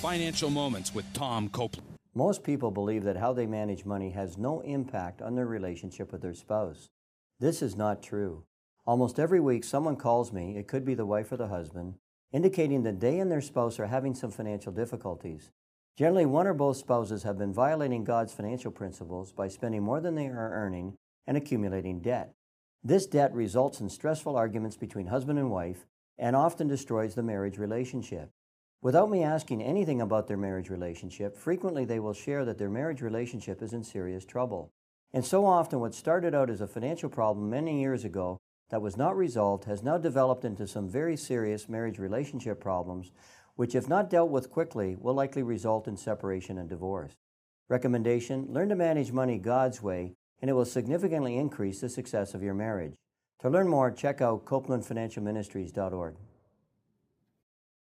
Financial Moments with Tom Copeland. Most people believe that how they manage money has no impact on their relationship with their spouse. This is not true. Almost every week, someone calls me, it could be the wife or the husband, indicating that they and their spouse are having some financial difficulties. Generally, one or both spouses have been violating God's financial principles by spending more than they are earning and accumulating debt. This debt results in stressful arguments between husband and wife and often destroys the marriage relationship. Without me asking anything about their marriage relationship, frequently they will share that their marriage relationship is in serious trouble. And so often, what started out as a financial problem many years ago that was not resolved has now developed into some very serious marriage relationship problems, which, if not dealt with quickly, will likely result in separation and divorce. Recommendation Learn to manage money God's way, and it will significantly increase the success of your marriage. To learn more, check out CopelandFinancialMinistries.org.